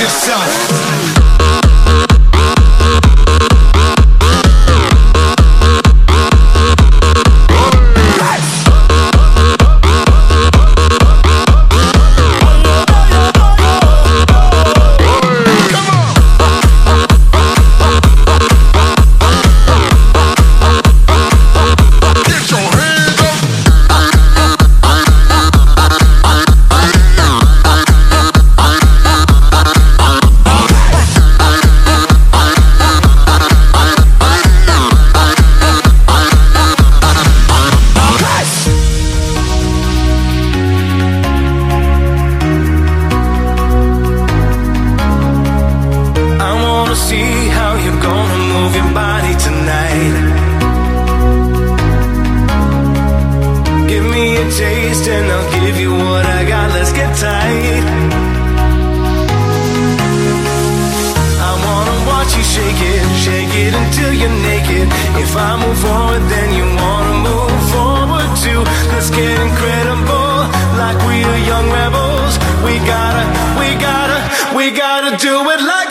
yourself. gotta, we gotta, we gotta do it like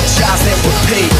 Apologize and repeat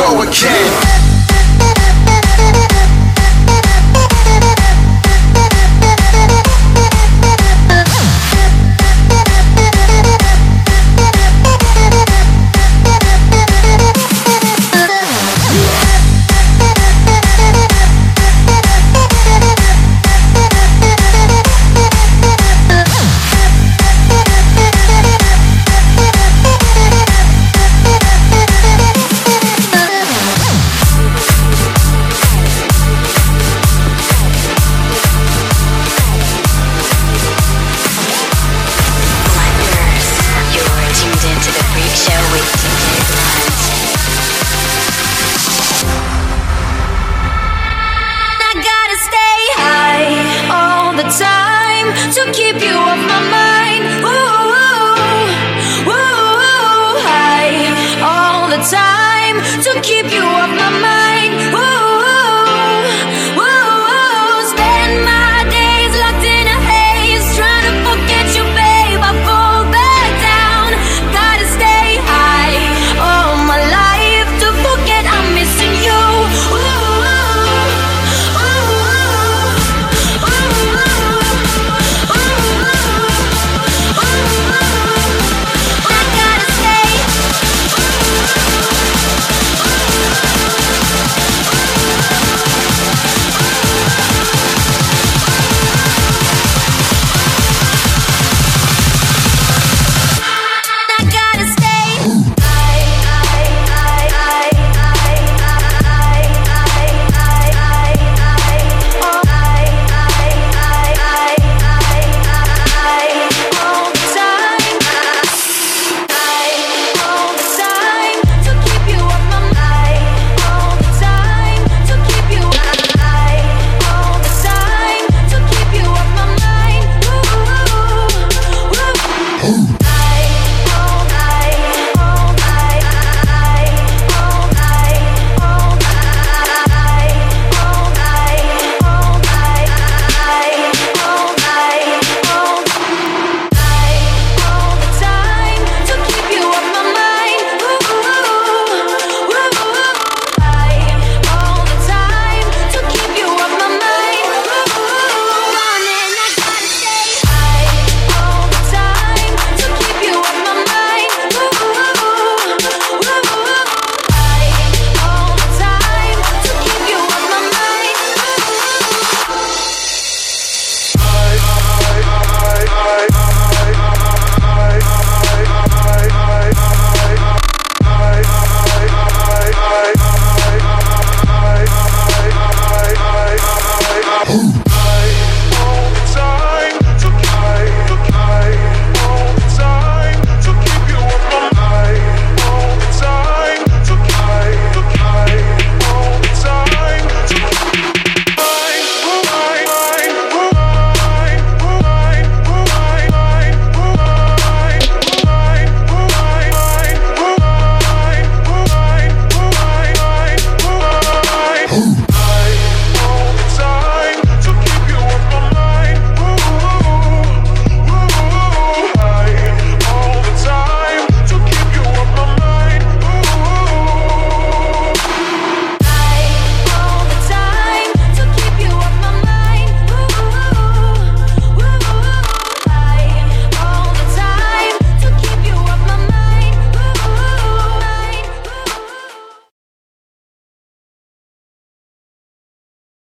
Go again.